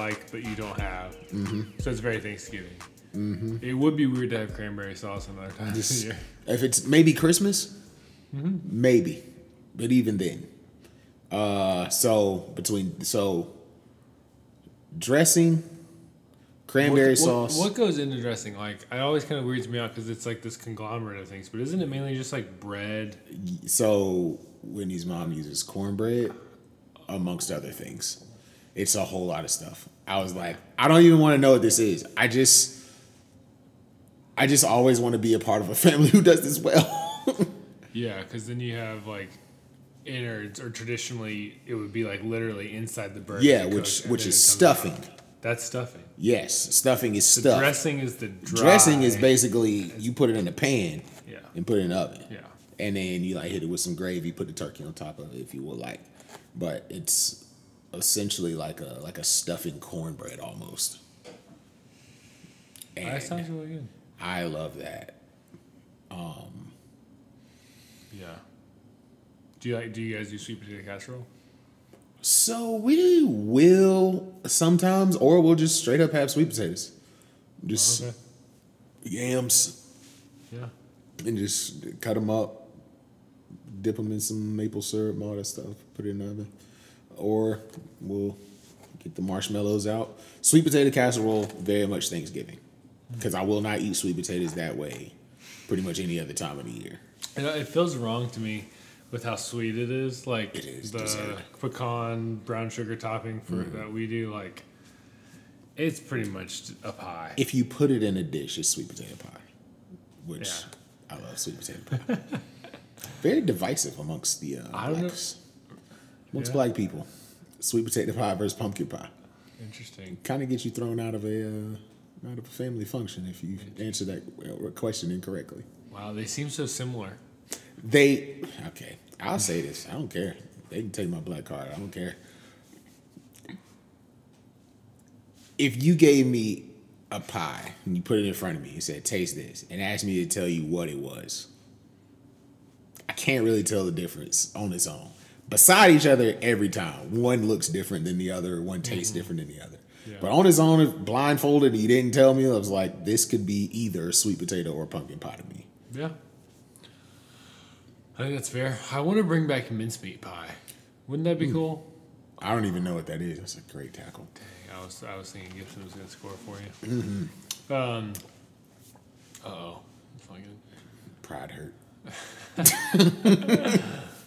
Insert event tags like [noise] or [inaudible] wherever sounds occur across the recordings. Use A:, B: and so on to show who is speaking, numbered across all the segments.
A: like, but you don't have.
B: Mm-hmm.
A: So it's very Thanksgiving. Mm-hmm. It would be weird to have cranberry sauce another time
B: Just-
A: the year.
B: If it's maybe Christmas,
A: Mm-hmm.
B: maybe, but even then, uh, so between so dressing, cranberry
A: What- what-
B: sauce.
A: What, goes into dressing? Like, I always kind of weirds me out because it's like this conglomerate of things. But isn't it mainly just like bread?
B: So Whitney's mom uses cornbread, amongst other things. It's a whole lot of stuff. I was like, I don't even want to know what this is. I just, I just always want to be a part of a [laughs] family who does this well. [laughs]
A: Yeah, because then you have like innards, or traditionally it would be like literally inside the bird.
B: yeah, which which is stuffing.
A: out. That's stuffing.
B: Yes, stuffing is
A: The
B: stuff.
A: dressing is the dry.
B: Dressing is basically you put it in a pan
A: Yeah.
B: and put it in the oven.
A: Yeah.
B: And then you like hit it with some gravy, put the turkey on top of it if you would like. But it's essentially like a like a stuffing cornbread almost. And
A: That sounds really good.
B: I love that.
A: Um, Yeah. Do you like? Do you guys do sweet potato casserole?
B: So we will sometimes, or we'll just straight up have sweet potatoes, just
A: Okay.
B: yams,
A: Yeah.
B: and just cut them up, dip them in some maple syrup, all that stuff, put it in the oven. Or we'll get the marshmallows out. Sweet potato casserole, very much Thanksgiving, because I will not eat sweet potatoes that way, pretty much any other time of the year.
A: You know, it feels wrong to me with how sweet it is. Like
B: It is
A: the
B: dessert.
A: pecan brown sugar topping for
B: Mm-hmm.
A: that we do. Like it's pretty much a pie.
B: If you put it in a dish, it's sweet potato pie, which
A: Yeah.
B: I love sweet potato pie. [laughs] Very divisive amongst the uh,
A: I
B: blacks, amongst
A: Yeah.
B: black people. Sweet potato pie versus pumpkin pie
A: Interesting.
B: kind of gets you thrown out of a uh, out of a family function if you answer that uh, question incorrectly.
A: Wow, they seem so similar.
B: They okay. I'll say this. I don't care. They can take my black card. I don't care. If you gave me a pie and you put it in front of me and said, "Taste this," and asked me to tell you what it was, I can't really tell the difference on its own. Beside each other every time, one looks different than the other. One tastes different than the other.
A: Yeah.
B: But on his own, blindfolded, he didn't tell me. I was like, this could be either sweet potato or pumpkin pie to me.
A: Yeah. I think that's fair. I want to bring back mincemeat pie. Wouldn't that be
B: Hmm.
A: cool?
B: I don't even know what that is. That's a great tackle.
A: Dang, I was I was thinking Gibson was gonna score for you. Um. Uh oh.
B: Pride hurt. [laughs] [laughs]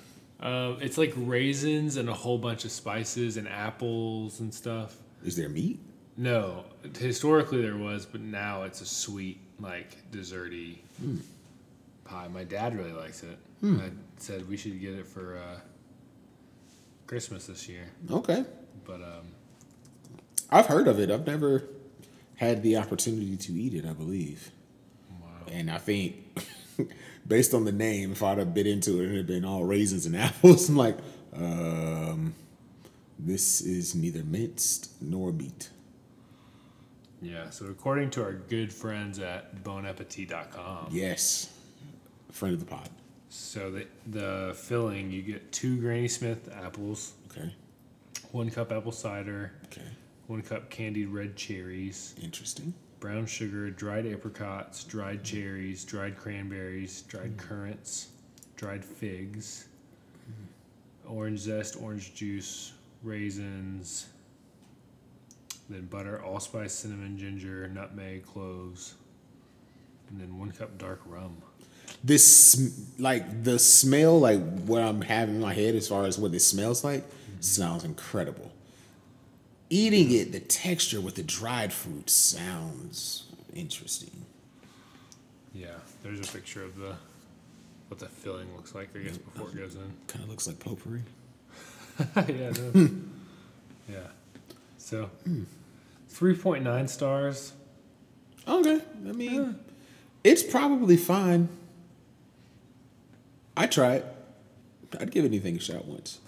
A: Um, it's like raisins and a whole bunch of spices and apples and stuff.
B: Is there meat?
A: No, historically there was, but now it's a sweet, like desserty pie. My dad really likes it. I said we should get it for uh, Christmas this year,
B: Okay.
A: but um,
B: I've heard of it. I've never had the opportunity to eat it, I believe.
A: wow.
B: And I think, [laughs] based on the name, if I'd have bit into it, it'd have been all raisins and [laughs] apples. I'm like, um, this is neither minced nor meat.
A: Yeah. So according to our good friends at bonappetit.com,
B: Yes. Friend of the pod.
A: so the the filling you get two Granny Smith apples,
B: Okay.
A: one cup apple cider,
B: Okay.
A: one cup candied red cherries,
B: Interesting.
A: Brown sugar, dried apricots, dried cherries, dried cranberries, dried mm-hmm. currants, dried figs, orange zest, orange juice, raisins, then butter, allspice, cinnamon, ginger, nutmeg, cloves, and then one cup dark rum.
B: This, like, the smell, like, what I'm having in my head as far as what it smells like, mm-hmm. sounds incredible. Eating it, the texture with the dried fruit sounds interesting.
A: Yeah, there's a picture of the what the filling looks like. I guess before it goes in. [laughs]
B: Kind of looks like potpourri. [laughs]
A: yeah, [laughs] yeah. So, three point nine stars.
B: Okay. I mean, it's probably fine. I try it. I'd give anything a shot once.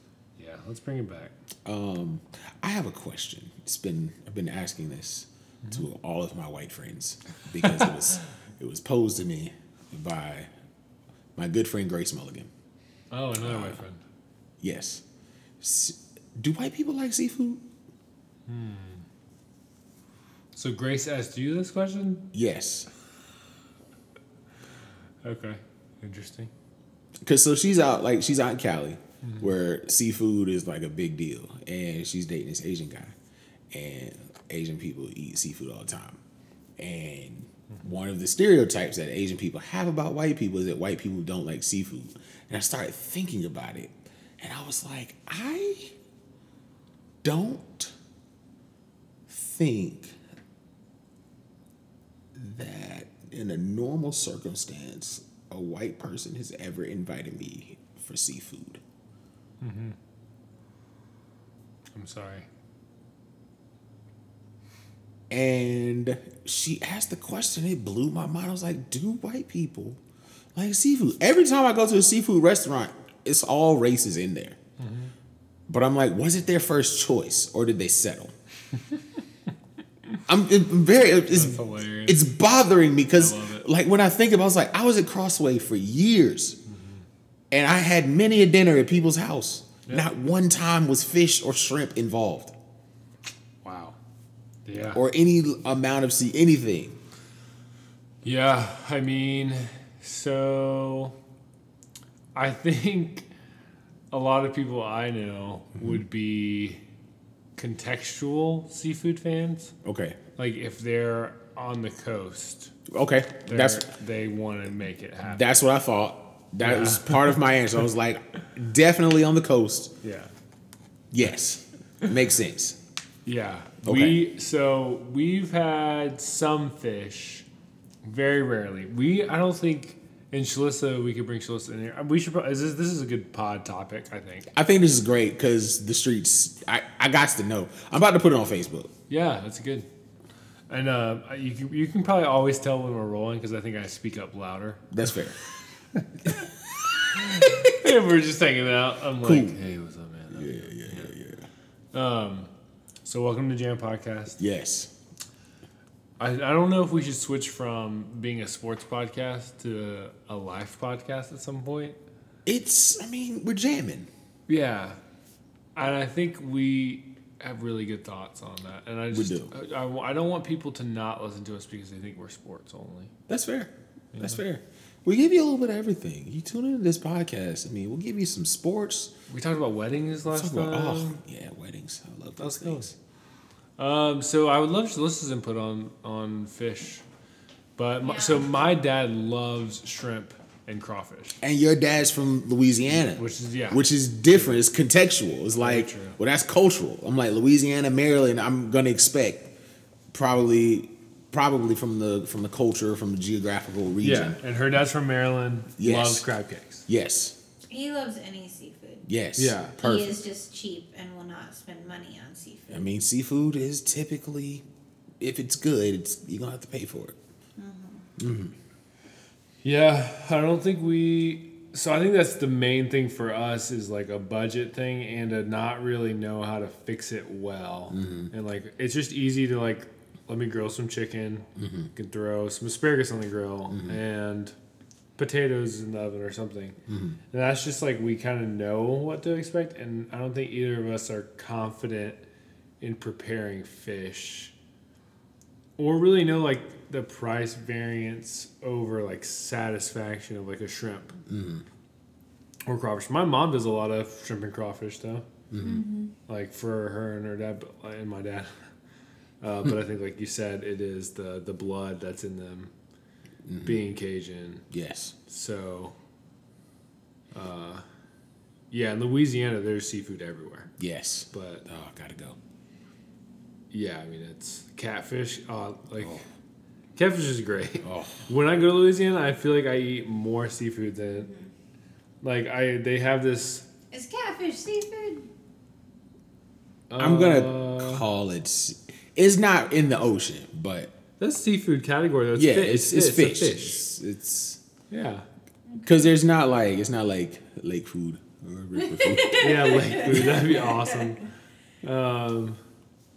A: Let's bring it back.
B: Um, I have a question. It's been I've been asking this to all of my white friends because it was [laughs] it was posed to me by my good friend Grace Mulligan.
A: Oh, another white friend.
B: Yes. Do white people like seafood?
A: So Grace asked you this question.
B: Yes.
A: Okay, interesting.
B: Cause so she's out like she's out in Cali, Mm-hmm. where seafood is like a big deal, and she's dating this Asian guy, and Asian people eat seafood all the time, and mm-hmm. one of the stereotypes that Asian people have about white people is that white people don't like seafood, and I started thinking about it, and I was like, I don't think that in a normal circumstance, a white person has ever invited me for seafood. Mm-hmm.
A: I'm sorry.
B: And she asked the question, it blew my mind. I was like, do white people like seafood? Every time I go to a seafood restaurant, it's all races in there. Mm-hmm. But I'm like, was it their first choice or did they settle? I'm it- very it's, it's bothering me because
A: it.
B: like when I think about it, I was like, I was at Crossway for years. And I had many a dinner at people's house.
A: Yeah.
B: Not one time was fish or shrimp involved.
A: Wow. Yeah.
B: Or any amount of sea anything.
A: Yeah, I mean, so I think a lot of people I know mm-hmm. would be contextual seafood fans.
B: Okay.
A: Like if they're on the coast,
B: Okay. That's
A: they want to make it happen.
B: that's what I thought. That
A: Yeah.
B: was part of my answer. I was like, definitely on the coast.
A: yeah.
B: Yes. Makes sense.
A: Yeah.
B: Okay.
A: We so we've had some fish, very rarely. We I don't think in Shalissa we could bring Shalissa in here. We should. probably Is this, this is a good pod topic. I think.
B: I think this is great because the streets I, I got to know. I'm about to put it on Facebook.
A: Yeah, that's good. And uh, you can you can probably always tell when we're rolling because I think I speak up louder.
B: That's fair. [laughs]
A: if we're just hanging out, I'm
B: Cool.
A: like, hey, what's up, man?
B: Yeah, yeah, yeah, yeah.
A: Um, so welcome to Jam Podcast.
B: Yes.
A: I, I don't know if we should switch from being a sports podcast to a life podcast at some point.
B: It's I mean, we're jamming.
A: Yeah, and I think we have really good thoughts on that. And I just
B: do.
A: I, I, I don't want people to not listen to us because they think we're sports only.
B: That's fair. That's fair. We give you a little bit of everything. You tune into this podcast. I mean, we'll give you some sports.
A: We talked about weddings last
B: Talk about,
A: time.
B: oh, yeah, weddings. I love those things.
A: Um, so I would love Shalissa's input on on fish, but my,
C: Yeah.
A: so my dad loves shrimp and crawfish,
B: And your dad's from Louisiana.
A: which is yeah,
B: which is different. It's contextual. It's like, well, that's cultural. I'm like Louisiana, Maryland. I'm gonna expect probably, probably from the from the culture, from the geographical region.
A: yeah.
B: region.
A: And her dad's from Maryland.
B: Yes.
A: Loves crab cakes.
B: Yes,
C: He loves any seafood.
B: yes,
A: Yeah.
B: Perfect.
C: He is just cheap and will not spend money on seafood.
B: I mean, seafood is typically, if it's good, it's you're gonna have to pay for it. Mhm. Mhm.
A: Yeah, I don't think we. So I think that's the main thing for us is like a budget thing and to not really know how to fix it well. Mhm. And like it's just easy to like let me grill some chicken, mm-hmm. can throw some asparagus on the grill mm-hmm. and potatoes in the oven or something. Mm-hmm. And that's just like we kind of know what to expect. And I don't think either of us are confident in preparing fish or really know like the price variance over like satisfaction of like a shrimp or crawfish. My mom does a lot of shrimp and crawfish though, like for her and her dad but- and my dad. Uh, but I think, like you said, it is the the blood that's in them being Cajun.
B: Yes,
A: So, uh, yeah, in Louisiana, there's seafood everywhere.
B: yes.
A: But
B: Oh, gotta go.
A: yeah, I mean, it's catfish. Uh, like catfish is great. [laughs]
B: Oh,
A: When I go to Louisiana, I feel like I eat more seafood than like I. They have this.
C: Is catfish seafood?
B: I'm
A: uh,
B: gonna call it. S- It's not in the ocean, but
A: That's seafood category. Though. It's
B: yeah,
A: fi-
B: it's it's,
A: a
B: fish.
A: fish.
B: It's, it's
A: Yeah,
B: Because there's not like it's not like lake food or river food.
A: yeah, lake food. That'd be awesome. Um,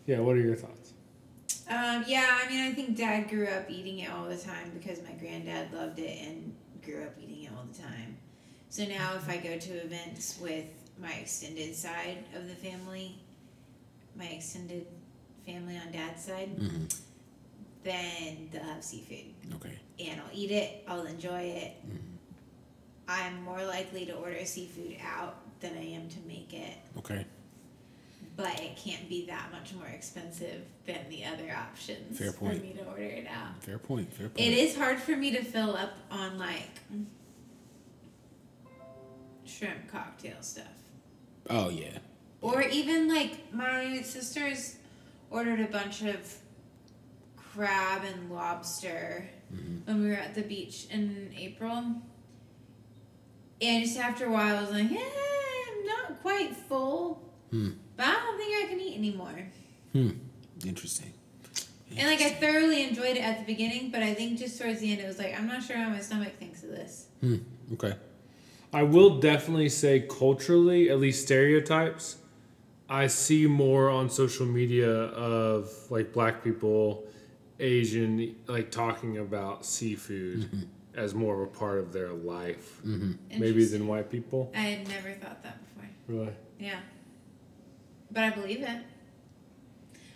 A: yeah. What are your thoughts?
C: Um, yeah, I mean, I think Dad grew up eating it all the time because my granddad loved it and grew up eating it all the time. So now, if I go to events with my extended side of the family, my extended family on Dad's side, mm-hmm. then they'll have seafood.
B: Okay.
C: And I'll eat it, I'll enjoy it. Mm-hmm. I'm more likely to order seafood out than I am to make it,
B: Okay.
C: but it can't be that much more expensive than the other options
B: Fair
C: for
B: point.
C: me to order it out.
B: Fair point. Fair point.
C: It is hard for me to fill up on like shrimp cocktail stuff.
B: Oh yeah.
C: Or even like my sisters ordered a bunch of crab and lobster when we were at the beach in April. And just after a while, I was like, yeah, I'm not quite full.
B: Hmm.
C: But I don't think I can eat anymore.
B: Hmm. Interesting.
C: And like I thoroughly enjoyed it at the beginning, but I think just towards the end, it was like, I'm not sure how my stomach thinks of this.
B: Hmm. Okay.
A: I will definitely say culturally, at least stereotypes, I see more on social media of like black people, Asian, like talking about seafood mm-hmm. as more of a part of their life, mm-hmm.
C: maybe
A: than white people.
C: I had never thought that before.
A: Really?
C: Yeah. But I believe it.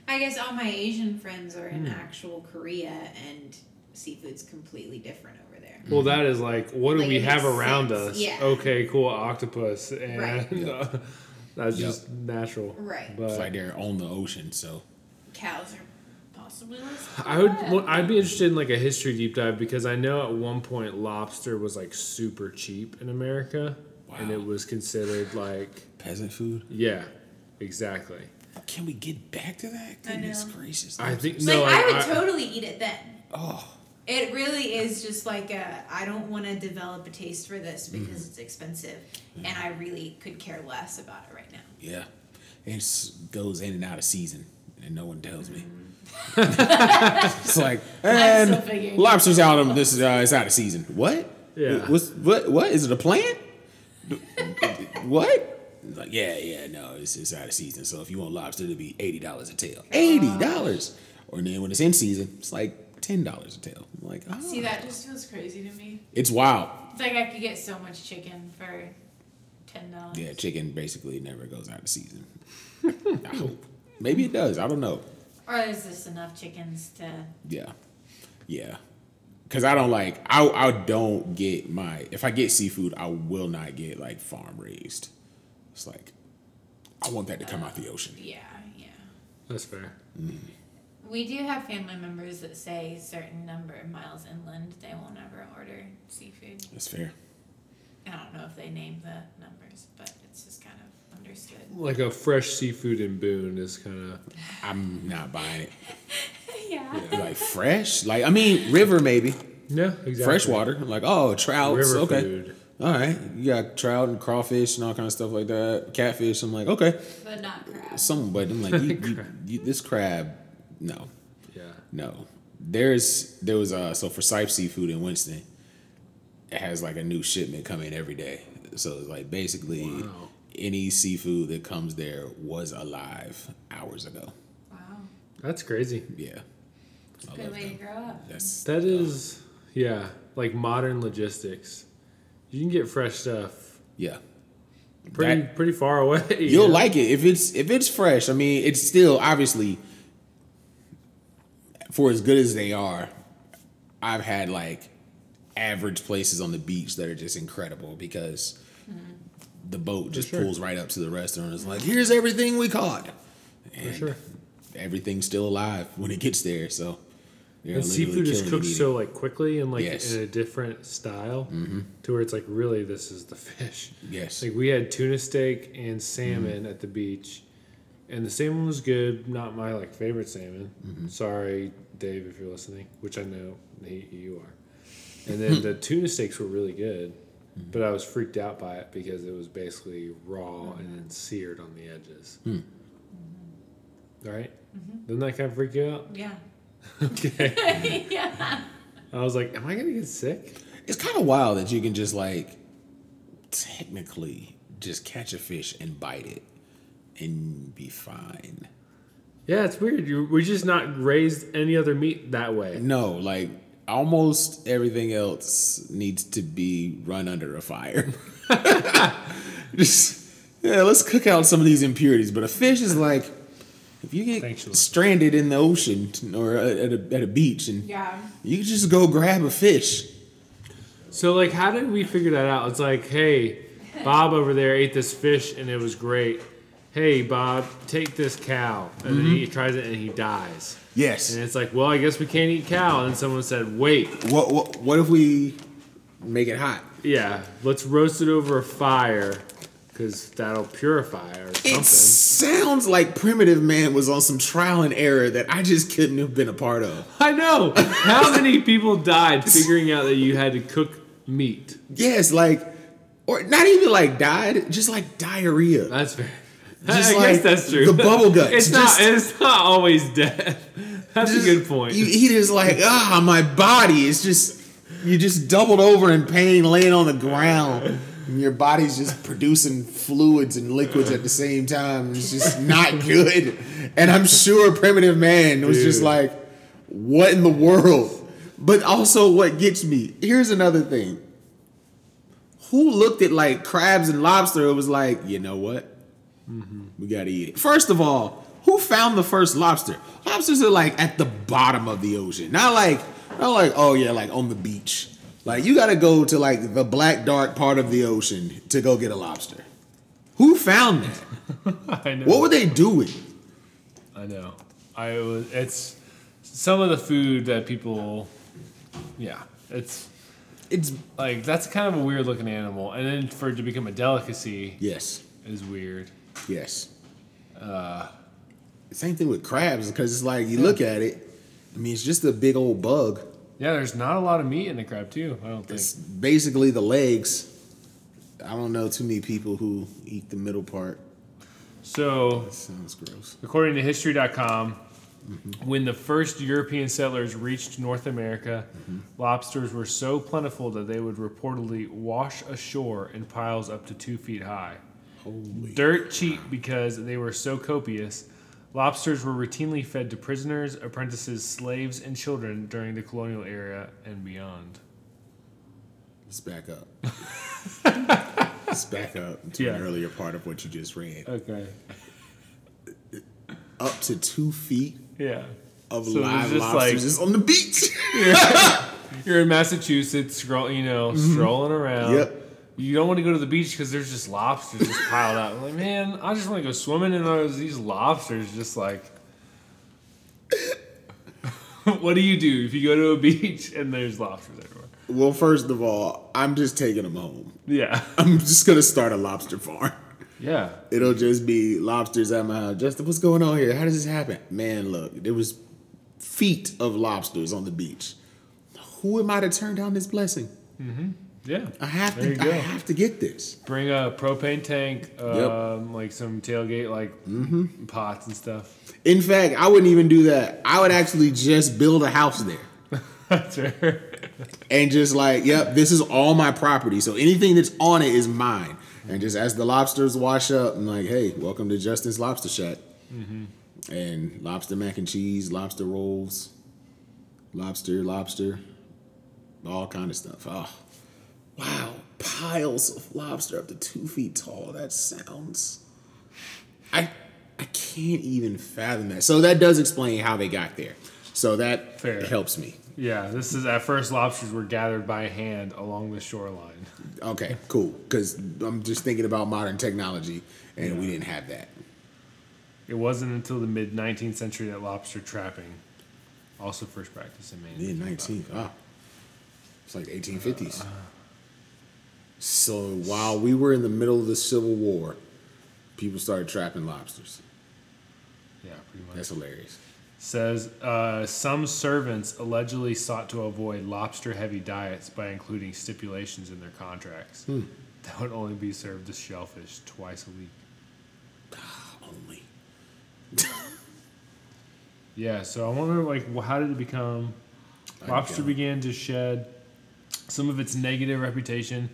C: I guess all my Asian friends are in hmm. actual Korea and seafood's completely different over there.
A: Well, that is like, what do
C: Like,
A: we have around
C: sense,
A: us?
C: yeah.
A: Okay, cool, octopus, and
C: Right.
A: Uh, that's
B: Yep.
A: just natural.
C: Right.
A: But It's
B: like they're on the ocean, so
C: Cows are possibly less.
A: I would. well, I'd be interested in like a history deep dive because I know at one point lobster was like super cheap in America, and it was considered like
B: peasant food.
A: yeah, exactly.
B: Can we get back to that?
C: I
B: Goodness
C: know.
B: gracious.
A: I think
C: Like
A: no.
C: I would
A: I,
C: totally eat it then.
B: Oh.
C: It really is just like a I don't want to develop a taste for this because it's expensive, and I really could care less about it right now.
B: Yeah. It goes in and out of season, and no one tells me. [laughs] it's like, [laughs] and lobsters out of this is uh, it's out of season. What?
A: Yeah.
B: What's what? What is it a plant? [laughs] what? Like, yeah, yeah, no, it's, it's out of season. So if you want lobster, it'll be eighty dollars a tail. Eighty dollars. Or then when it's in season, it's like ten dollars a tail. I'm like, oh.
C: See, that just feels crazy to me.
B: It's wild.
C: It's like I could get so much chicken for ten dollars.
B: Yeah, chicken basically never goes out of season. [laughs] I hope. Maybe it does. I don't know.
C: Or is this enough chickens to?
B: Yeah, yeah. Cause I don't like I I don't get my if I get seafood I will not get like farm raised. It's like I want that to come out the uh, ocean.
C: Yeah, yeah.
A: that's fair. Mm-hmm.
C: We do have family members that say certain number of miles inland they will never order seafood.
B: That's fair.
C: I don't know if they name the numbers, but it's just kind of understood.
A: Like a fresh seafood in Boone is kind of
B: I'm not buying it. [laughs]
C: yeah.
B: Like fresh, like I mean river maybe
A: yeah, exactly.
B: freshwater. Like oh trout.
A: river
B: okay.
A: food.
B: All right, you got trout and crawfish and all kind of stuff like that. Catfish. I'm like okay,
C: But not crab.
B: some. But I'm like you, you, [laughs] you, this crab, no.
A: Yeah,
B: No. There's there was uh so for Sipe Seafood in Winston, it has like a new shipment coming every day. So it's like basically
A: Wow.
B: any seafood that comes there was alive hours ago.
C: Wow.
A: that's crazy.
B: Yeah. I
C: Good
B: love
C: way to grow up.
B: That's
A: That is yeah, like modern logistics. You can get fresh stuff
B: yeah.
A: pretty
B: That-
A: pretty far away. you
B: You'll
A: know? [laughs]
B: like it if it's if it's fresh. I mean, it's still obviously for as good as they are. I've had like average places on the beach that are just incredible because the boat just
A: sure.
B: pulls right up to the restaurant. It's like, here's everything we caught, and
A: sure.
B: everything's still alive when it gets there. So,
A: And seafood is cooked so like quickly and like
B: Yes.
A: in a different style mm-hmm. to where it's like really this is the fish.
B: Yes.
A: Like we had tuna steak and mm-hmm. salmon at the beach, and the salmon was good. Not my like favorite salmon. Mm-hmm. Sorry, Dave, if you're listening, which I know he, you are. And then the [laughs] tuna steaks were really good, mm-hmm. but I was freaked out by it because it was basically raw and then seared on the edges. All right? Mm-hmm. Didn't that kind of freak you out?
C: Yeah. [laughs]
A: Okay. [laughs]
C: yeah.
A: I was like, am I gonna get sick?
B: It's kind of wild that you can just like technically just catch a fish and bite it and be fine.
A: Yeah, it's weird. You we just not raised any other meat that way.
B: No, like almost everything else needs to be run under a fire. [laughs] just yeah, let's cook out some of these impurities. But a fish is like, If you get
A: Thanks,
B: stranded in the ocean or at a, at a beach, and
C: Yeah.
B: you can just go grab a fish.
A: So like, how did we figure that out? It's like, hey, Bob over there ate this fish and it was great. Hey, Bob, take this cow, and then he mm-hmm. tries it and he dies.
B: Yes.
A: And it's like, well, I guess we can't eat cow. And someone said, wait,
B: What, what what if we make it hot?
A: yeah, let's roast it over a fire because that'll purify or something.
B: It sounds like Primitive Man was on some trial and error that I just couldn't have been a part of.
A: I know. How many people died figuring out that you had to cook meat?
B: Yes, like, or not even like died, just like diarrhea.
A: That's fair. [laughs]
B: Just
A: I
B: like
A: guess that's true.
B: the bubble guts,
A: It's
B: just-
A: not. It's not always death. That's
B: Just-
A: a good point.
B: You eat it's like, ah, my body is just, you just doubled over in pain laying on the ground. And your body's just producing fluids and liquids at the same time. It's just not [laughs] good. And I'm sure Primitive Man was just like, what in the world? But also, what gets me here's another thing. Who looked at like crabs and lobster It was like, you know what? We gotta eat it. First of all, who found the first lobster? Lobsters are like at the bottom of the ocean. Not like not like, oh yeah, like on the beach. Like you gotta go to like the black dark part of the ocean to go get a lobster. Who found that? [laughs]
A: I know.
B: What were they doing?
A: I know. I was. It's some of the food that people. Yeah, it's
B: It's
A: like that's kind of a weird looking animal, and then for it to become a delicacy
B: yes,
A: is weird.
B: Yes. Uh, Same thing with crabs because it's like you look at it. I mean, it's just a big old bug.
A: Yeah, there's not a lot of meat in the crab too. I don't think.
B: It's basically the legs. I don't know too many people who eat the middle part.
A: So
B: Sounds gross.
A: According to History.com, when the first European settlers reached North America, lobsters were so plentiful that they would reportedly wash ashore in piles up to two feet high.
B: Holy.
A: Dirt cheap because they were so copious. Lobsters were routinely fed to prisoners, apprentices, slaves, and children during the colonial era and beyond.
B: Let's back up. [laughs] Let's back up to
A: Yeah.
B: an earlier part of what you just read.
A: Okay.
B: Up to two feet
A: Yeah.
B: of
A: So
B: live
A: just
B: lobsters
A: like-
B: on the beach. [laughs]
A: You're in Massachusetts, scroll, you know, mm-hmm. strolling around.
B: Yep.
A: You don't want to go to the beach because there's just lobsters just piled up. I'm like, man, I just want to go swimming and there's these lobsters just like. [laughs] what do you do if you go to a [laughs] beach and there's lobsters everywhere?
B: well, first of all, I'm just taking them home.
A: Yeah. [laughs]
B: I'm just gonna start a lobster farm.
A: Yeah.
B: It'll just be lobsters at my house. Justin, what's going on here? How does this happen? Man, look, there was feet of lobsters on the beach. Who am I to turn down this blessing? Mm-hmm.
A: Yeah.
B: I have
A: There
B: to. I have to get this.
A: Bring a propane tank, um, like some tailgate, like
B: Mm-hmm.
A: pots and stuff.
B: In fact, I wouldn't even do that. I would actually just build a house there. [laughs]
A: That's right.
B: and just like, yep, this is all my property. So anything that's on it is mine. And just as the lobsters wash up, I'm like, hey, welcome to Justin's Lobster Shack. And lobster mac and cheese, lobster rolls, lobster, lobster, all kind of stuff. Oh, wow, piles of lobster up to two feet tall. That sounds. I I can't even fathom that. So that does explain how they got there. So that
A: Fair.
B: helps me.
A: Yeah. This is at first lobsters were gathered by hand along the shoreline.
B: Okay, cool. Because I'm just thinking about modern technology, and we didn't have that.
A: It wasn't until the mid 19th century that lobster trapping also first practiced in Maine.
B: Mid 19th. Ah, it's like 1850s. So while we were in the middle of the Civil War, people started trapping lobsters.
A: Yeah, pretty much.
B: That's hilarious.
A: Says uh, some servants allegedly sought to avoid lobster heavy diets by including stipulations in their contracts that would only be served as shellfish twice a week.
B: Only. [laughs]
A: Yeah, so I wonder, like, how did it become? Lobster began to shed some of its negative reputation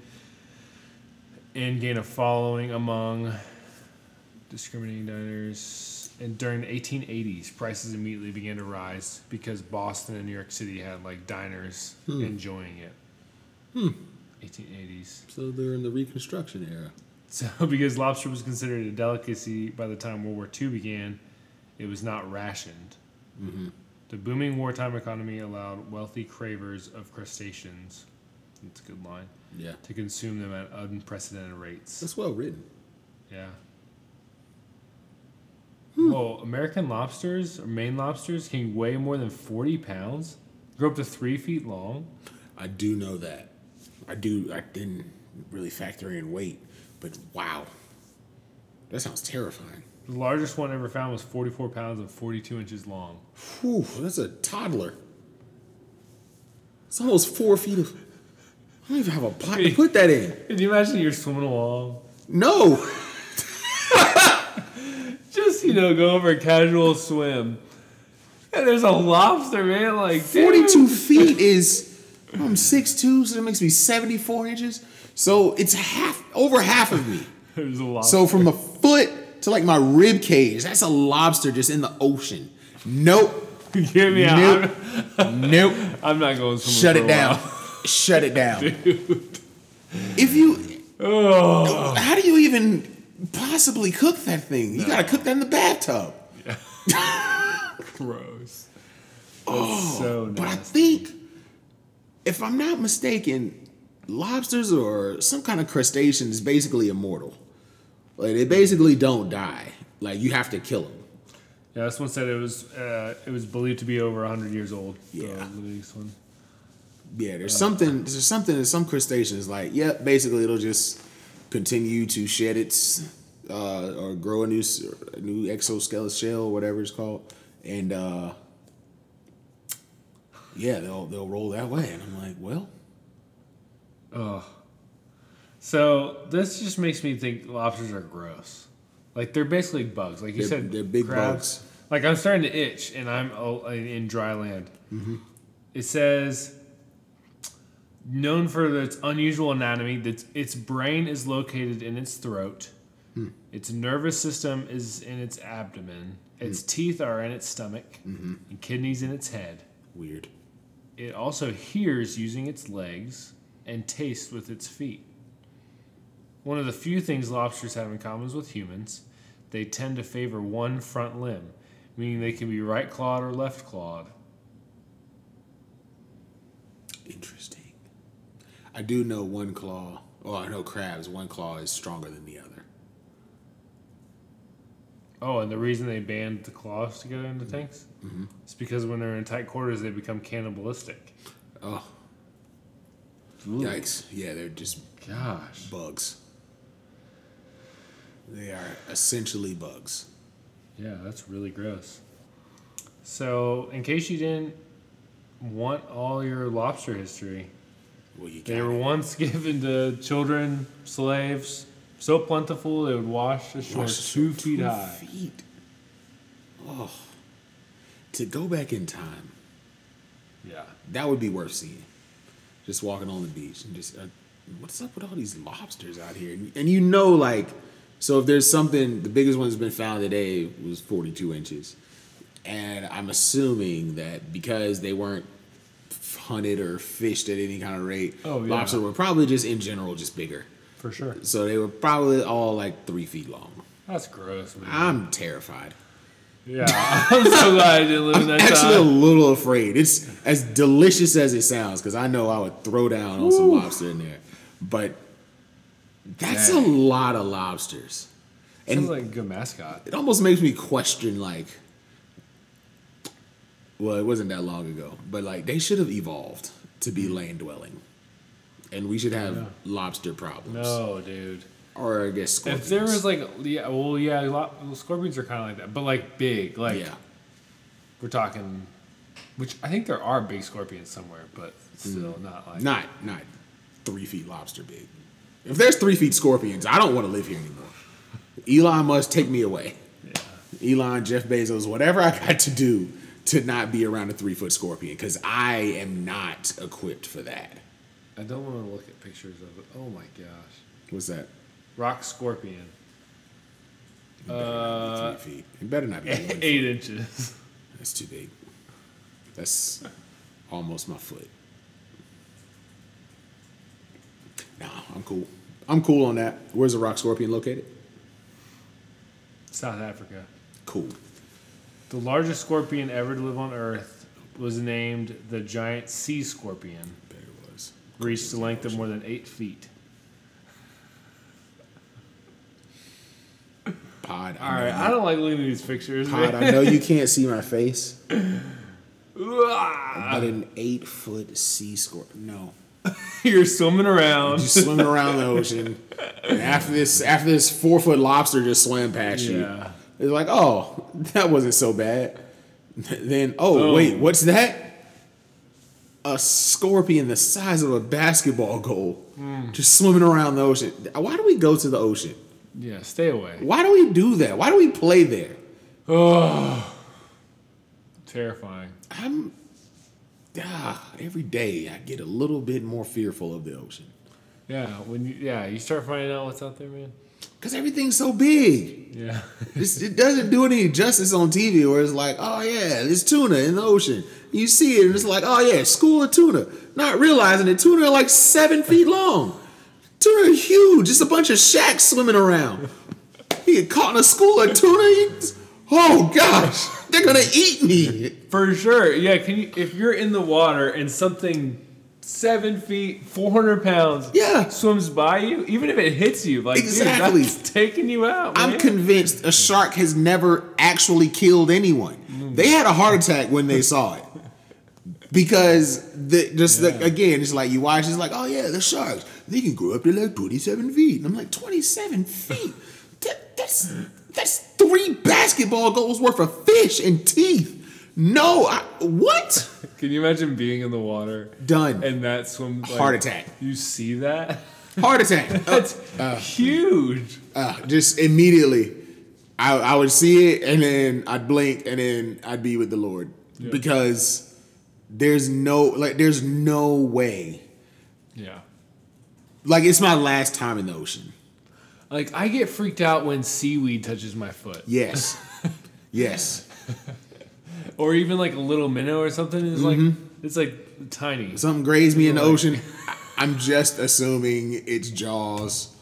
A: and gain a following among discriminating diners. And during the 1880s, prices immediately began to rise because Boston and New York City had like diners hmm. enjoying it. Hmm. 1880s.
B: So they're in the Reconstruction era.
A: So, [laughs] because lobster was considered a delicacy by the time World War II began, It was not rationed. Mm-hmm. The booming wartime economy allowed wealthy cravers of crustaceans. That's a good line.
B: Yeah.
A: To consume them at unprecedented rates.
B: That's well written.
A: Yeah. Hmm. Well, American lobsters or Maine lobsters can weigh more than 40 pounds, grow up to three feet long.
B: I do know that. I do. I didn't really factor in weight, but wow, that sounds terrifying.
A: The largest one ever found was 44 pounds and 42 inches long.
B: Whew, that's a toddler. It's almost four feet of. I don't even have a pot to put that in. [laughs]
A: Can you imagine you're swimming along?
B: No. [laughs]
A: Just, you know, go for a casual swim. And there's a lobster, man. Like, dude.
B: 42 feet is I'm 6'2, so that makes me 74 inches. So it's half over half of me. [laughs]
A: There's a lobster.
B: So from the foot to like my rib cage, that's a lobster just in the ocean. Nope.
A: Get me out.
B: Nope.
A: I'm,
B: Nope.
A: I'm not going swimming
B: Shut it
A: a
B: down. Shut it down. [laughs] Dude. If you
A: Oh.
B: how do you even possibly cook that thing? You gotta cook that in the bathtub. [laughs]
A: Gross. That's so
B: But I think, if I'm not mistaken, lobsters or some kind of crustacean is basically immortal. Like they basically don't die. Like you have to kill them.
A: Yeah, this one said it was uh, it was believed to be over 100 years old.
B: Yeah.
A: The one.
B: Yeah, there's something. There's something in some crustaceans. Like, yeah, basically it'll just continue to shed its uh, or grow a new a new exoskeleton shell, whatever it's called, and uh, yeah, they'll they'll roll that way. And I'm like, well,
A: Oh. So this just makes me think lobsters are gross. Like they're basically bugs. Like you
B: They're-
A: said,
B: they're big
A: crabs.
B: bugs.
A: Like I'm starting to itch, and I'm oh, in dry land.
B: Mm-hmm.
A: It says known for its unusual anatomy. That its brain is located in its throat.
B: Hmm.
A: Its nervous system is in its abdomen. Its
B: Hmm.
A: teeth are in its stomach,
B: Mm-hmm.
A: and kidneys in its head.
B: weird.
A: It also hears using its legs and tastes with its feet. One of the few things lobsters have in common with humans, they tend to favor one front limb, meaning they can be right clawed or left clawed.
B: Interesting. I do know one claw. Oh, I know crabs. One claw is stronger than the other.
A: Oh, and the reason they band the claws together in the tanks? Mm-hmm. It's because when they're in tight quarters, they become cannibalistic.
B: Oh, yikes! Yeah, they're just
A: Gosh.
B: bugs. They are essentially bugs.
A: Yeah, that's really gross. So, in case you didn't want all your lobster history,
B: Well,
A: They were
B: it.
A: once [laughs] given to children, slaves, so plentiful they would wash ashore two
B: this,
A: feet
B: two
A: high.
B: feet. Oh, to go back in time,
A: Yeah.
B: that would be worth seeing. Just walking on the beach and just, uh, what's up with all these lobsters out here? And, and you know, like, so if there's something, the biggest one that's been found today was 42 inches. And I'm assuming that because they weren't hunted or fished at any kind of rate,
A: Oh, yeah.
B: lobster were probably just in general just bigger.
A: For sure.
B: So they were probably all like three feet long.
A: That's gross, man.
B: I'm terrified.
A: yeah. [laughs] I'm so glad I didn't live in that
B: Actually, a little afraid. It's as delicious as it sounds because I know I would throw down on some lobster in there. But that's a lot of lobsters.
A: Sounds
B: And
A: like a good mascot.
B: it almost makes me question, like, well, it wasn't that long ago, but like they should have evolved to be land dwelling. And we should have
A: Yeah.
B: lobster problems.
A: No, dude.
B: Or I guess scorpions.
A: If there was like, yeah, well, yeah, lo- well, scorpions are kind of like that, but like big, like
B: yeah.
A: we're talking, which I think there are big scorpions somewhere, but still mm. not like.
B: Not not three feet lobster big. If there's three feet scorpions, I don't want to live here anymore. Elon Musk take me away.
A: Yeah.
B: Elon, Jeff Bezos, whatever I got to do to not be around a three foot scorpion, because I am not equipped for that.
A: I don't want to look at pictures of it. Oh my gosh.
B: What's that?
A: Rock scorpion.
B: It better not be
A: Uh,
B: three feet. It better not be [laughs] one foot.
A: Eight inches.
B: That's too big. That's almost my foot. Nah, I'm cool. I'm cool on that. Where's the rock scorpion located?
A: South Africa.
B: Cool.
A: The largest scorpion ever to live on Earth was named the giant sea scorpion.
B: Bet it was.
A: Reached a length of more than eight feet.
B: Pod.
A: All right, I don't like looking at these pictures.
B: Pod. I know you can't see my face, [laughs] but an eight foot sea scorpion. No. [laughs]
A: You're swimming around.
B: just swimming around the ocean. [laughs] And after this, after this four foot lobster just swam past you,
A: Yeah.
B: It's like, oh, [laughs] that wasn't so bad. Then, oh
A: Oh.
B: wait, what's that? A scorpion the size of a basketball goal,
A: Hmm.
B: just swimming around the ocean. Why do we go to the ocean?
A: Yeah, stay away.
B: Why do we do that? Why do we play there?
A: Oh, terrifying.
B: I'm ah, every day I get a little bit more fearful of the ocean
A: Yeah, when you yeah you start finding out what's out there, man.
B: Because everything's so big.
A: Yeah, [laughs]
B: It's, it doesn't do any justice on TV where it's like, oh yeah, there's tuna in the ocean. You see it and it's like, oh yeah, school of tuna. Not realizing that tuna are like seven feet long. Tuna are huge. It's a bunch of shacks swimming around. You get caught in a school of tuna. Oh gosh, they're gonna eat me.
A: for sure. Yeah, can you if you're in the water and something seven feet, four hundred pounds,
B: Yeah.
A: swims by you, even if it hits you, like
B: Exactly.
A: dude, that's taking you out. Man.
B: I'm convinced a shark has never actually killed anyone. Mm. They had a heart attack when they saw it. Because the just the, again, it's like you watch, it's like, oh yeah, the sharks, they can grow up to like 27 feet. And I'm like, 27 feet? [laughs] That, that's that's three basketball goals worth of fish and teeth. No, I, what?
A: Can you imagine being in the water
B: Done.
A: and that swim? Like,
B: Heart attack.
A: You see that? [laughs]
B: Heart attack. [laughs]
A: That's huge.
B: Uh, just immediately, I, I would see it and then I'd blink and then I'd be with the Lord
A: Yeah.
B: because there's no like there's no way
A: Yeah.
B: like it's my last time in the ocean.
A: Like I get freaked out when seaweed touches my foot,
B: Yes, [laughs] yes. [laughs]
A: or even like a little minnow or something. It's like mm-hmm. it's like tiny.
B: Something grazed me in the ocean. I'm just assuming it's Jaws,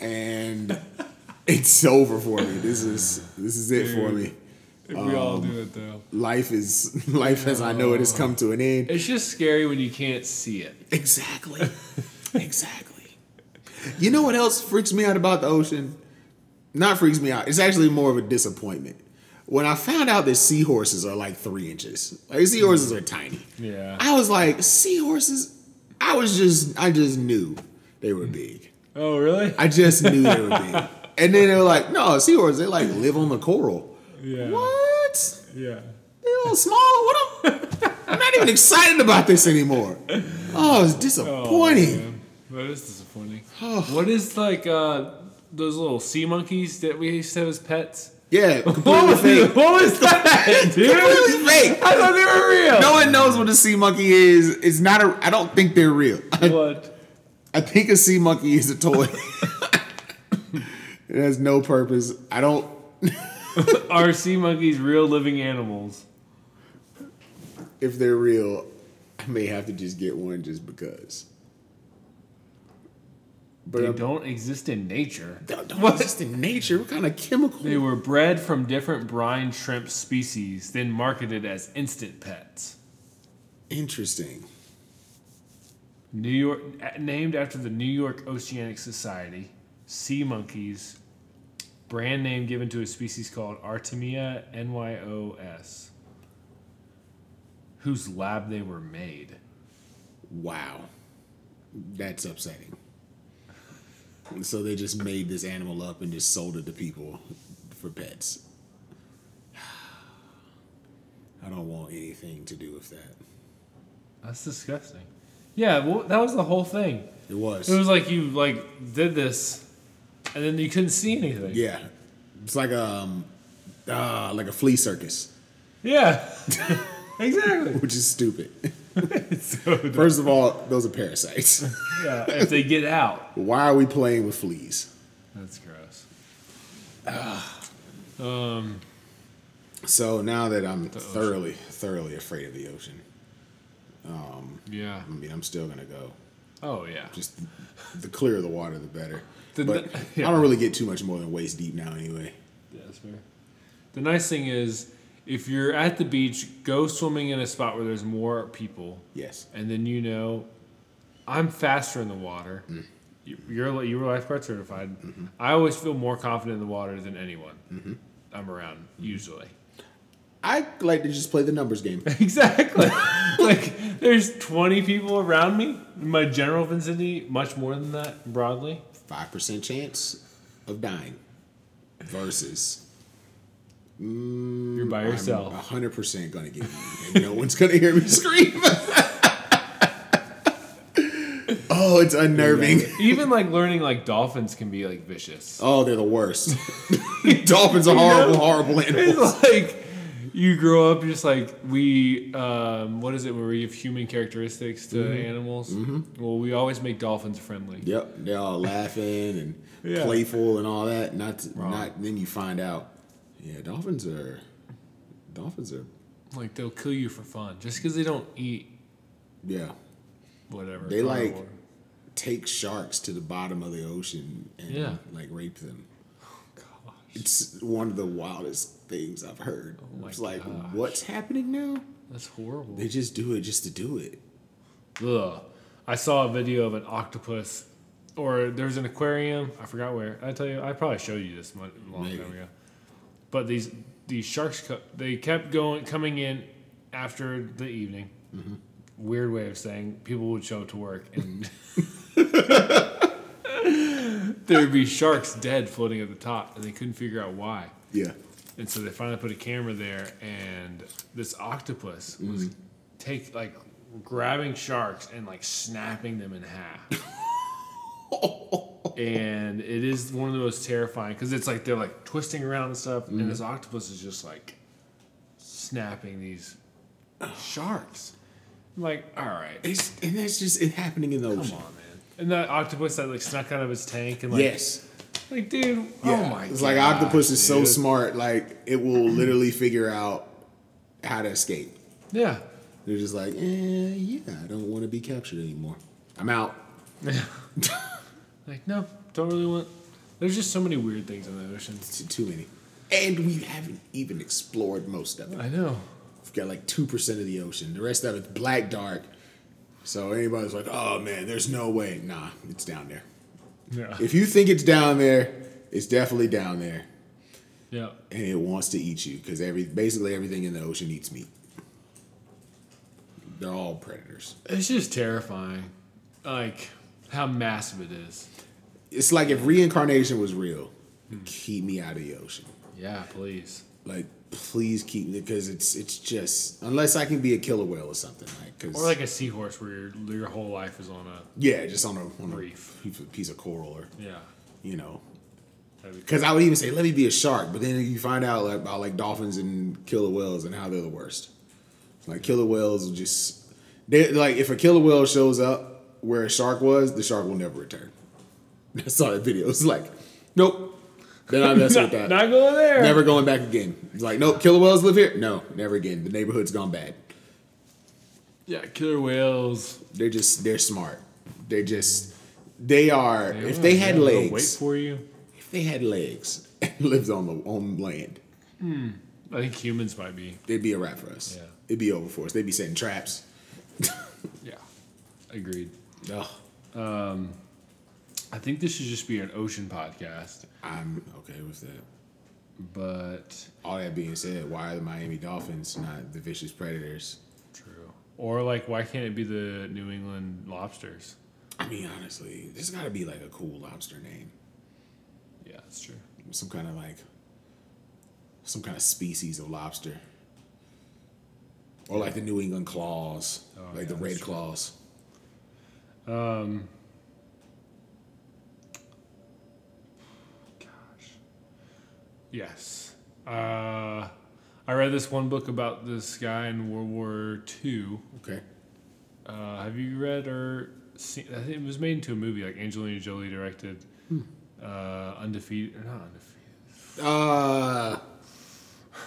B: and [laughs] it's over for me. This is this is it for me.
A: we all do um, it though.
B: Life is [laughs] life as I know it has come to an end.
A: It's just scary when you can't see it.
B: Exactly. exactly. You know what else freaks me out about the ocean? Not freaks me out. It's actually more of a disappointment. When I found out that seahorses are like three inches, like seahorses are tiny.
A: Yeah.
B: I was like, seahorses. I was just, I just knew they were big.
A: Oh really?
B: I just knew they were big. [laughs] And then they were like, no, seahorses. They like live on the coral.
A: Yeah.
B: What?
A: Yeah.
B: They all small. What? am- I'm not even excited about this anymore. Oh, it's
A: Oh,
B: disappointing.
A: man. That is disappointing. what is like uh, those little sea monkeys that we used to have as pets?
B: Yeah, [laughs]
A: What
B: completely
A: was,
B: fake.
A: what was that, [laughs] dude?
B: Completely fake.
A: I thought they were real.
B: No one knows what a sea monkey is. It's not a. I don't think they're real. [laughs]
A: What?
B: I think a sea monkey is a toy. it has no purpose. I don't.
A: Are sea monkeys real living animals?
B: If they're real, I may have to just get one just because. But
A: They don't exist in nature.
B: don't, don't exist in nature. What kind of chemical?
A: They were bred from different brine shrimp species, then marketed as instant pets.
B: Interesting.
A: New York, named after the New York Oceanic Society, sea monkeys, brand name given to a species called Artemia nyos, whose lab they were made.
B: Wow, that's upsetting. So they just made this animal up and just sold it to people for pets. [sighs] I don't want anything to do with that.
A: That's disgusting. Yeah, well, that was the whole thing.
B: It was.
A: It was like you like did this, and then you couldn't see anything.
B: yeah, it's like um, uh, like a flea circus,
A: Yeah. [laughs] exactly.
B: which is stupid. [laughs]
A: so,
B: First of all, those are parasites. [laughs]
A: yeah, if they get out,
B: Why are we playing with fleas?
A: that's gross. Um,
B: So now that I'm thoroughly, thoroughly afraid of the ocean, Um,
A: yeah.
B: I mean, I'm still gonna go.
A: Oh yeah.
B: Just the clearer the water, the better.
A: The-
B: but [laughs]
A: yeah.
B: I don't really get too much more than waist deep now, anyway.
A: Yeah, that's fair. The nice thing is, if you're at the beach, go swimming in a spot where there's more people,
B: Yes.
A: and then you know, I'm faster in the water.
B: Mm.
A: You- You're you were lifeguard certified.
B: Mm-hmm.
A: I always feel more confident in the water than anyone I'm around. Usually,
B: I like to just play the numbers game. [laughs]
A: exactly. [laughs] like there's 20 people around me in my general vicinity, much more than that broadly.
B: Five percent chance of dying versus. Mm,
A: You're by yourself.
B: I'm hundred percent gonna get eaten, and no one's gonna hear me [laughs] scream. [laughs] oh, it's unnerving.
A: Even like learning like dolphins can be like vicious.
B: Oh, they're the worst. [laughs] Dolphins are horrible, horrible animals.
A: It's like you grow up just like we um, what is it where we have human characteristics to
B: Mm-hmm.
A: animals well we always make dolphins friendly
B: Yep, they're all laughing and
A: Yeah.
B: playful and all that. Not, to, not. Then you find out, yeah, dolphins are, dolphins are,
A: like they'll kill you for fun just because they don't eat
B: yeah.
A: whatever
B: They like take sharks to the bottom of the ocean and
A: Yeah.
B: like rape them.
A: Gosh.
B: It's one of the wildest things I've heard.
A: Oh
B: it's like,
A: gosh.
B: what's happening now?
A: that's horrible
B: They just do it just to do it.
A: Ugh. I saw a video of an octopus or there's an aquarium I forgot where I tell you I probably showed you this a long
B: Maybe.
A: time ago but these these sharks they kept going coming in after the evening
B: Mm-hmm.
A: weird way of saying people would show up to work and [laughs] there would be sharks dead floating at the top and they couldn't figure out why
B: Yeah.
A: and so they finally put a camera there, and this octopus was take like grabbing sharks and like snapping them in half. [laughs] [laughs] and it is one of the most terrifying because it's like they're like twisting around and stuff, and this octopus is just like snapping these sharks. I'm like, all right,
B: It's, and that's just it happening in the
A: come
B: ocean.
A: on, man. And that octopus that like snuck out of his tank and like,
B: yes.
A: like dude,
B: Yeah.
A: oh my, god.
B: It's like octopus is so smart, like it will [clears throat] literally figure out how to escape.
A: Yeah.
B: They're just like, eh, yeah, I don't want to be captured anymore. I'm out. [laughs]
A: Like, no, don't really want. There's just so many weird things in the ocean.
B: Too, too many. And we haven't even explored most of it.
A: I know.
B: We've got like 2% of the ocean. The rest of it's black dark. So anybody's like, oh man, there's no way. Nah, it's down there.
A: Yeah.
B: If you think it's down there, it's definitely down there.
A: Yeah.
B: And it wants to eat you because every basically everything in the ocean eats meat. They're all predators.
A: It's just terrifying. Like, how massive it is.
B: It's like if reincarnation was real, keep me out of the ocean.
A: Yeah, please.
B: Like, please keep me because it's it's just unless I can be a killer whale or something like because
A: Or like a seahorse where your, your whole life is on a.
B: yeah, just on a on a
A: Reef.
B: piece of- piece of coral or
A: Yeah.
B: you know because I would even say let me be a shark, but then you find out like, about like dolphins and killer whales and how they're the worst. Like killer whales will just they like if a killer whale shows up where a shark was, the shark will never return. [laughs] I saw that video. It's like, nope, they're not messing with [laughs] that.
A: Not going there.
B: Never going back again. It's like, nope, killer whales live here? No, never again. The neighborhood's gone bad.
A: Yeah, killer whales.
B: They're just, they're smart. They just, they are,
A: They
B: if they had
A: legs. Wait for you.
B: if they had legs [laughs] and lived on the on land, Hmm.
A: I think humans might be.
B: They'd be a wrap for us.
A: Yeah.
B: It'd be over for us. They'd be setting traps.
A: Yeah. Agreed.
B: Ugh, um,
A: I think this should just be an ocean podcast.
B: I'm okay with that.
A: But.
B: All that being said, why are the Miami Dolphins not the vicious predators?
A: True. Or, like, why can't it be the New England lobsters?
B: I mean, honestly, there's got to be like a cool lobster name.
A: Yeah, that's true.
B: some kind of like some kind of species of lobster or like the new england claws
A: Oh,
B: like
A: yeah,
B: the red
A: true.
B: claws
A: Um, gosh. Yes. Uh, I read this one book about this guy in World War II.
B: okay
A: Uh, have you read or seen? I think it was made into a movie, like Angelina Jolie directed. Hmm. Uh, undefeated or not undefeated?
B: uh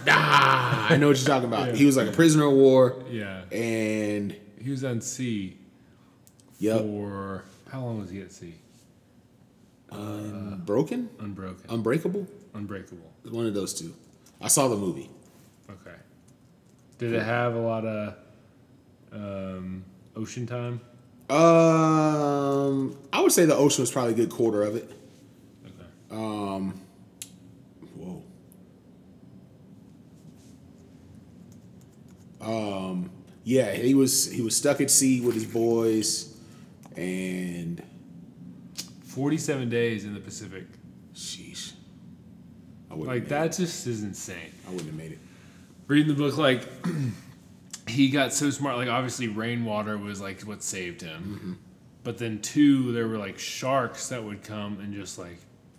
B: nah, i know what you're talking about [laughs]
A: Yeah.
B: he was like a prisoner of war
A: Yeah,
B: and
A: he was on sea
B: yep
A: for how long was he at sea?
B: broken
A: Unbroken,
B: unbreakable
A: unbreakable.
B: one of those two i saw the movie
A: Okay. Did it have a lot of um, ocean time?
B: Um, I would say the ocean was probably a good quarter of it.
A: Okay.
B: Um, whoa. Um, yeah, he was he was stuck at sea with his boys, and
A: 47 days in the Pacific.
B: sheesh, I
A: Like, that just is insane.
B: I wouldn't have made it.
A: Reading the book, like, [clears throat] he got so smart. Like, obviously, rainwater was, like, what saved him. Mm-hmm. But then, two, there were, like, sharks that would come and just, like,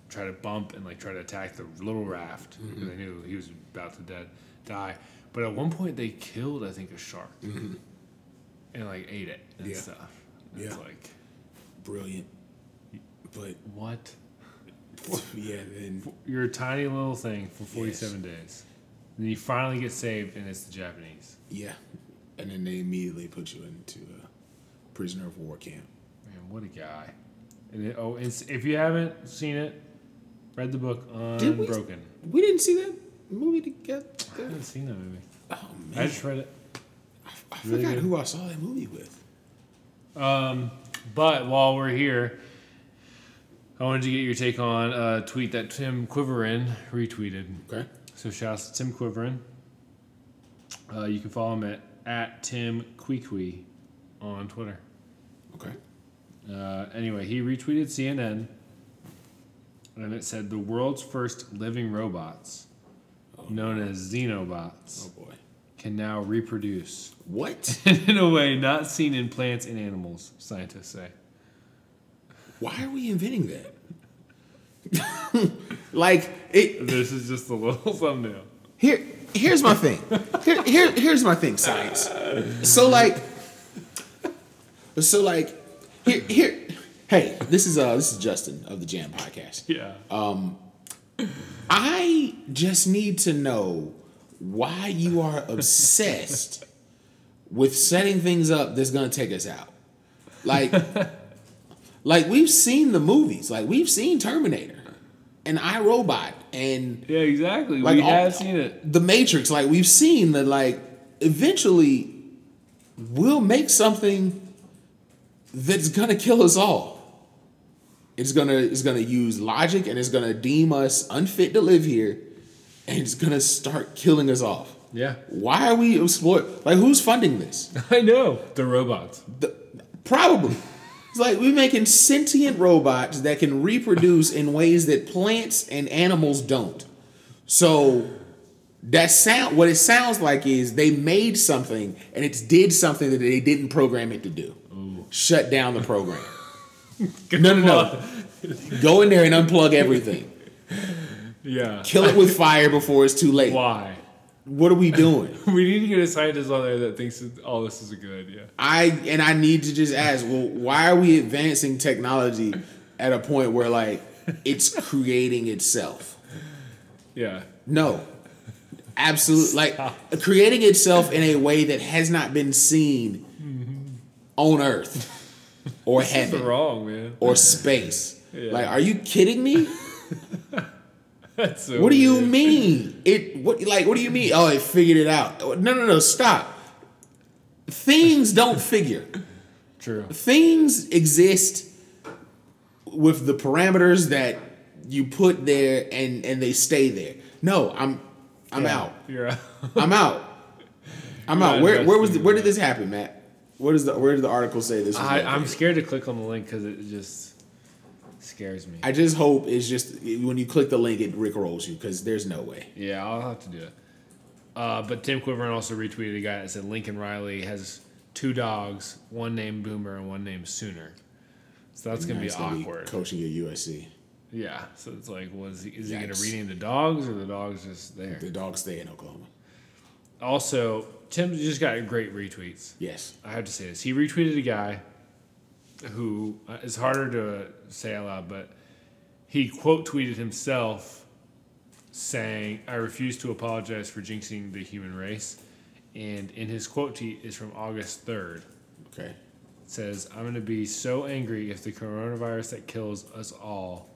A: try to bump and, like, try to attack the little raft. Mm-hmm. Because they knew he was about to dead, die. But at one point, they killed, I think, a shark. Mm-hmm. And, like, ate it and
B: Yeah.
A: stuff. And It's
B: Yeah.
A: like,
B: Brilliant, but
A: what? [laughs]
B: yeah, then
A: You're a tiny little thing for 47 days. And you finally get saved, and it's the Japanese.
B: yeah, and then they immediately put you into a prisoner of war camp.
A: Man, what a guy! And it, oh, it's, if you haven't seen it, read the book
B: Did we-
A: Unbroken.
B: We didn't see that movie together.
A: I haven't seen that movie.
B: Oh man, I
A: just read it.
B: I
A: really
B: forgot
A: good.
B: who I saw that movie with.
A: Um, but while we're here, I wanted to get your take on a tweet that Tim Quiverin retweeted.
B: Okay.
A: So shouts to Tim Quiverin. Uh, you can follow him at, at Tim Queequee on Twitter.
B: Okay.
A: Uh, anyway, he retweeted CNN, and it said the world's first living robots, known as xenobots,
B: Oh boy.
A: Can now reproduce
B: What? [laughs]
A: in a way not seen in plants and animals. Scientists say.
B: Why are we inventing that? [laughs] like it.
A: This is just a little thumbnail.
B: Here, here's my thing. Here, here, here's my thing. Science. So like, so like, here, here. Hey, this is uh, this is Justin of the Jam Podcast.
A: Yeah.
B: Um, I just need to know why you are obsessed with setting things up that's gonna take us out. Like, [laughs] like we've seen the movies, like we've seen Terminator and iRobot and
A: yeah, exactly.
B: like
A: we
B: all-
A: have seen it.
B: the Matrix. Like we've seen that. Like eventually, we'll make something that's gonna kill us all. It's gonna it's gonna use logic and it's gonna deem us unfit to live here, and it's gonna start killing us off.
A: Yeah.
B: Why are we exploit? Like who's funding this? [laughs]
A: I know. The robots.
B: The, probably. It's like we're making sentient robots that can reproduce in ways that plants and animals don't. So that sound what it sounds like is they made something and it did something that they didn't program it to do. Shut down the program. [laughs] no, no, no. Go in there and unplug everything.
A: Yeah.
B: Kill it with fire before it's too late.
A: Why?
B: What are we doing? [laughs]
A: We need to get a scientist on there that thinks that all this is a good idea.
B: I and I need to just ask, well, why are we advancing technology at a point where like it's creating itself?
A: Yeah.
B: No. Absolutely like creating itself in a way that has not been seen mm-hmm. on Earth or
A: It's
B: heaven
A: wrong, man.
B: or space.
A: Yeah.
B: Like, are you kidding me? [laughs]
A: So
B: What do you
A: weird.
B: mean? It what like what do you mean? Oh, it figured it out. No, no, no, stop. Things don't figure.
A: True.
B: things exist with the parameters that you put there and and they stay there. No, I'm I'm
A: Yeah,
B: out.
A: You're out. [laughs]
B: I'm out. I'm
A: You're
B: out. Where where was
A: investing
B: where did this happen, Matt? What is the where did the article say this?
A: I, I'm scared to click on the link because it just scares me.
B: I just hope it's just when you click the link, it rickrolls you because there's no way.
A: Yeah, I'll have to do it. Uh, but Tim Quiverin also retweeted a guy that said Lincoln Riley has two dogs, one named Boomer and one named Sooner. So that's gonna
B: He's
A: be
B: gonna
A: awkward.
B: coaching at USC.
A: yeah. So it's like, was he, is he gonna
B: Yikes.
A: rename the dogs or the dogs just there?
B: The dogs stay in Oklahoma.
A: Also, Tim just got great retweets.
B: Yes.
A: I have to say this. He retweeted a guy who uh, is harder to say out loud, but he quote tweeted himself saying, I refuse to apologize for jinxing the human race. And in his quote tweet is from August 3rd.
B: Okay.
A: It says, I'm going to be so angry if the coronavirus that kills us all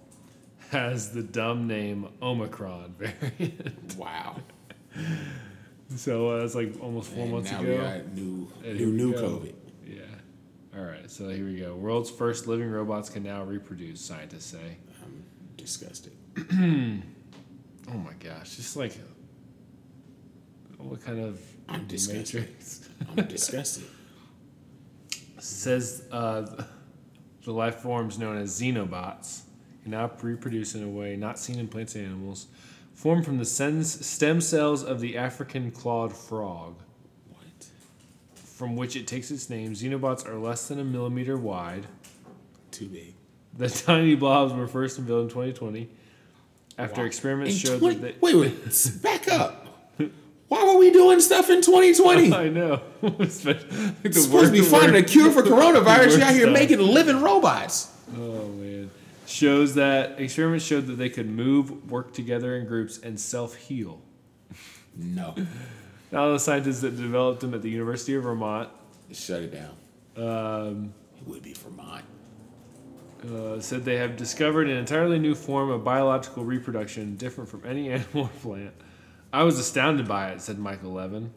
A: has the dumb name Omicron [laughs] variant.
B: Wow.
A: So uh, that's like almost four
B: And
A: months
B: now
A: ago.
B: we got new, new, new. COVID.
A: All right. So here we go. World's first living robots can now reproduce. Scientists say.
B: I'm disgusted. [clears throat]
A: Oh my gosh! Just like what kind of
B: I'm disgusted.
A: matrix?
B: I'm disgusted. [laughs]
A: Says uh, the life forms known as xenobots can now reproduce in a way not seen in plants and animals, formed from the stem cells of the African clawed frog? From which it takes its name. Xenobots are less than a millimeter wide.
B: Too big.
A: The tiny blobs were first unveiled in 2020 after
B: Wow.
A: experiments
B: In
A: showed
B: 20
A: that they.
B: wait, wait, [laughs] back up. Why were we doing stuff in 2020? [laughs]
A: I know. [laughs] Especially, like the
B: supposed to be finding a cure for coronavirus. You're out here
A: stuff.
B: making living robots.
A: Oh man. Shows that experiments showed that they could move, work together in groups, and self heal.
B: No,
A: Now the scientists that developed them at the University of Vermont
B: shut it down.
A: um,
B: It would be Vermont.
A: uh, said they have discovered an entirely new form of biological reproduction different from any [laughs] animal or plant. I was astounded by it, said Michael Levin,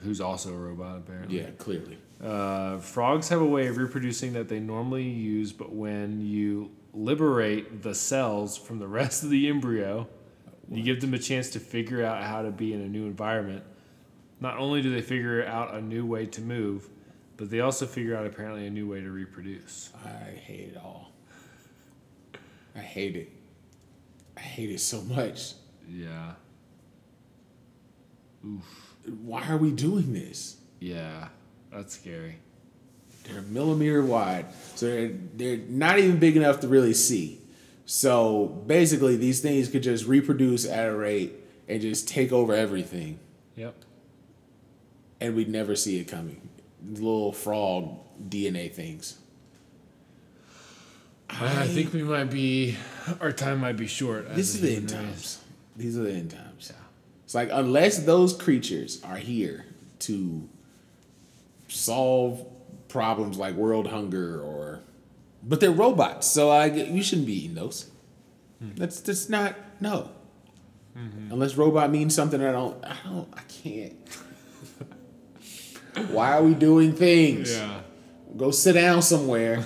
A: who's also a robot apparently.
B: Yeah, clearly.
A: Uh, frogs have a way of reproducing that they normally use, but when you liberate the cells from the rest of the embryo, you give them a chance to figure out how to be in a new environment. Not only do they figure out a new way to move, but they also figure out apparently a new way to reproduce.
B: I hate it all. I hate it. I hate it so much.
A: Yeah. Oof.
B: Why are we doing this?
A: Yeah. That's scary.
B: They're a millimeter wide, so they're they're not even big enough to really see. So basically, these things could just reproduce at a rate and just take over everything,
A: Yep.
B: and we'd never see it coming. Little frog DNA things.
A: I, think we might be, our time might be short.
B: This is the end
A: race.
B: times. These are the end times.
A: Yeah.
B: It's like unless those creatures are here to solve problems like world hunger or, but they're robots, so I you shouldn't be eating those. That's that's not no. Unless robot means something I don't I don't I can't. [laughs] Why are we doing things?
A: Yeah.
B: Go sit down somewhere.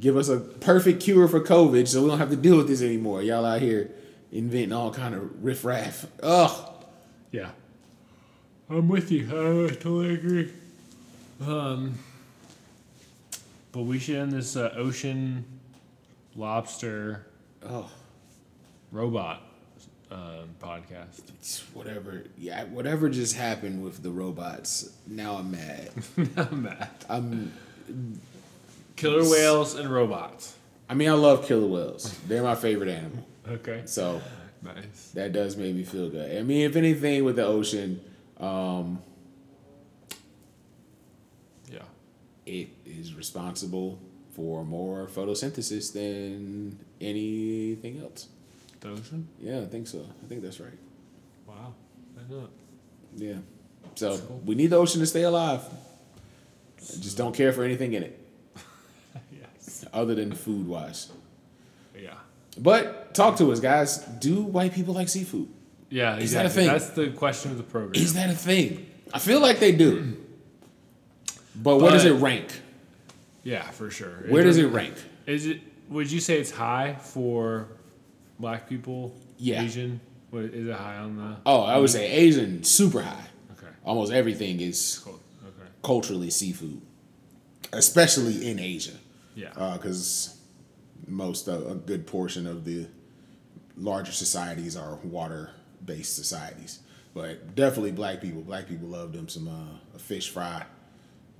B: Give us a perfect cure for COVID so we don't have to deal with this anymore. Y'all out here inventing all kind of riffraff. Ugh.
A: Yeah. I'm with you. I totally agree. Um, but we should end this uh, ocean lobster
B: Oh,
A: robot um, podcast.
B: it's whatever. Yeah, whatever just happened with the robots. Now I'm mad. [laughs]
A: I'm mad.
B: I'm.
A: Killer whales and robots.
B: I mean, I love killer whales. They're my favorite animal.
A: Okay.
B: So
A: Nice.
B: that does make me feel good. I mean, if anything, with the ocean, um,
A: Yeah.
B: it is responsible for more photosynthesis than anything else.
A: The ocean?
B: Yeah, I think so. I think that's right.
A: Wow. I know.
B: Yeah. So
A: cool.
B: we need the ocean to stay alive. I just don't care for anything in it [laughs]
A: yes.
B: other than food wise.
A: Yeah.
B: But talk to us, guys. Do white people like seafood?
A: Yeah,
B: Is that a thing?
A: That's the question of the program.
B: Is that a thing? I feel like they do. But where does it rank?
A: Yeah, for sure.
B: Where does it rank?
A: Is it? Would you say it's high for black people?
B: Yeah.
A: Asian. What is it high on the?
B: Oh, I would say Asian super high.
A: Okay.
B: Almost everything is
A: Cool. Okay.
B: culturally seafood, especially in Asia.
A: Yeah.
B: because most uh, a good portion of the larger societies are water-based societies. But definitely black people. Black people love them some uh, a fish fry,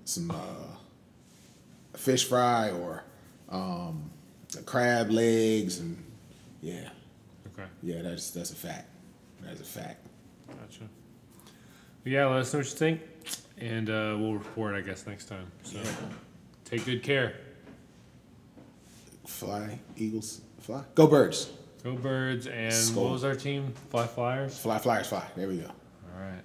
B: some uh, fish fry or um, crab legs, and yeah,
A: okay.
B: yeah, that's that's a fact. That's a fact.
A: Gotcha. Yeah. Let us know what you think, and uh, we'll report. I guess next time. So take good care.
B: Fly, Eagles, fly. Go birds.
A: Go birds and
B: Skull.
A: what was our team? Fly Flyers.
B: Fly, flyers, fly. There we go.
A: All right.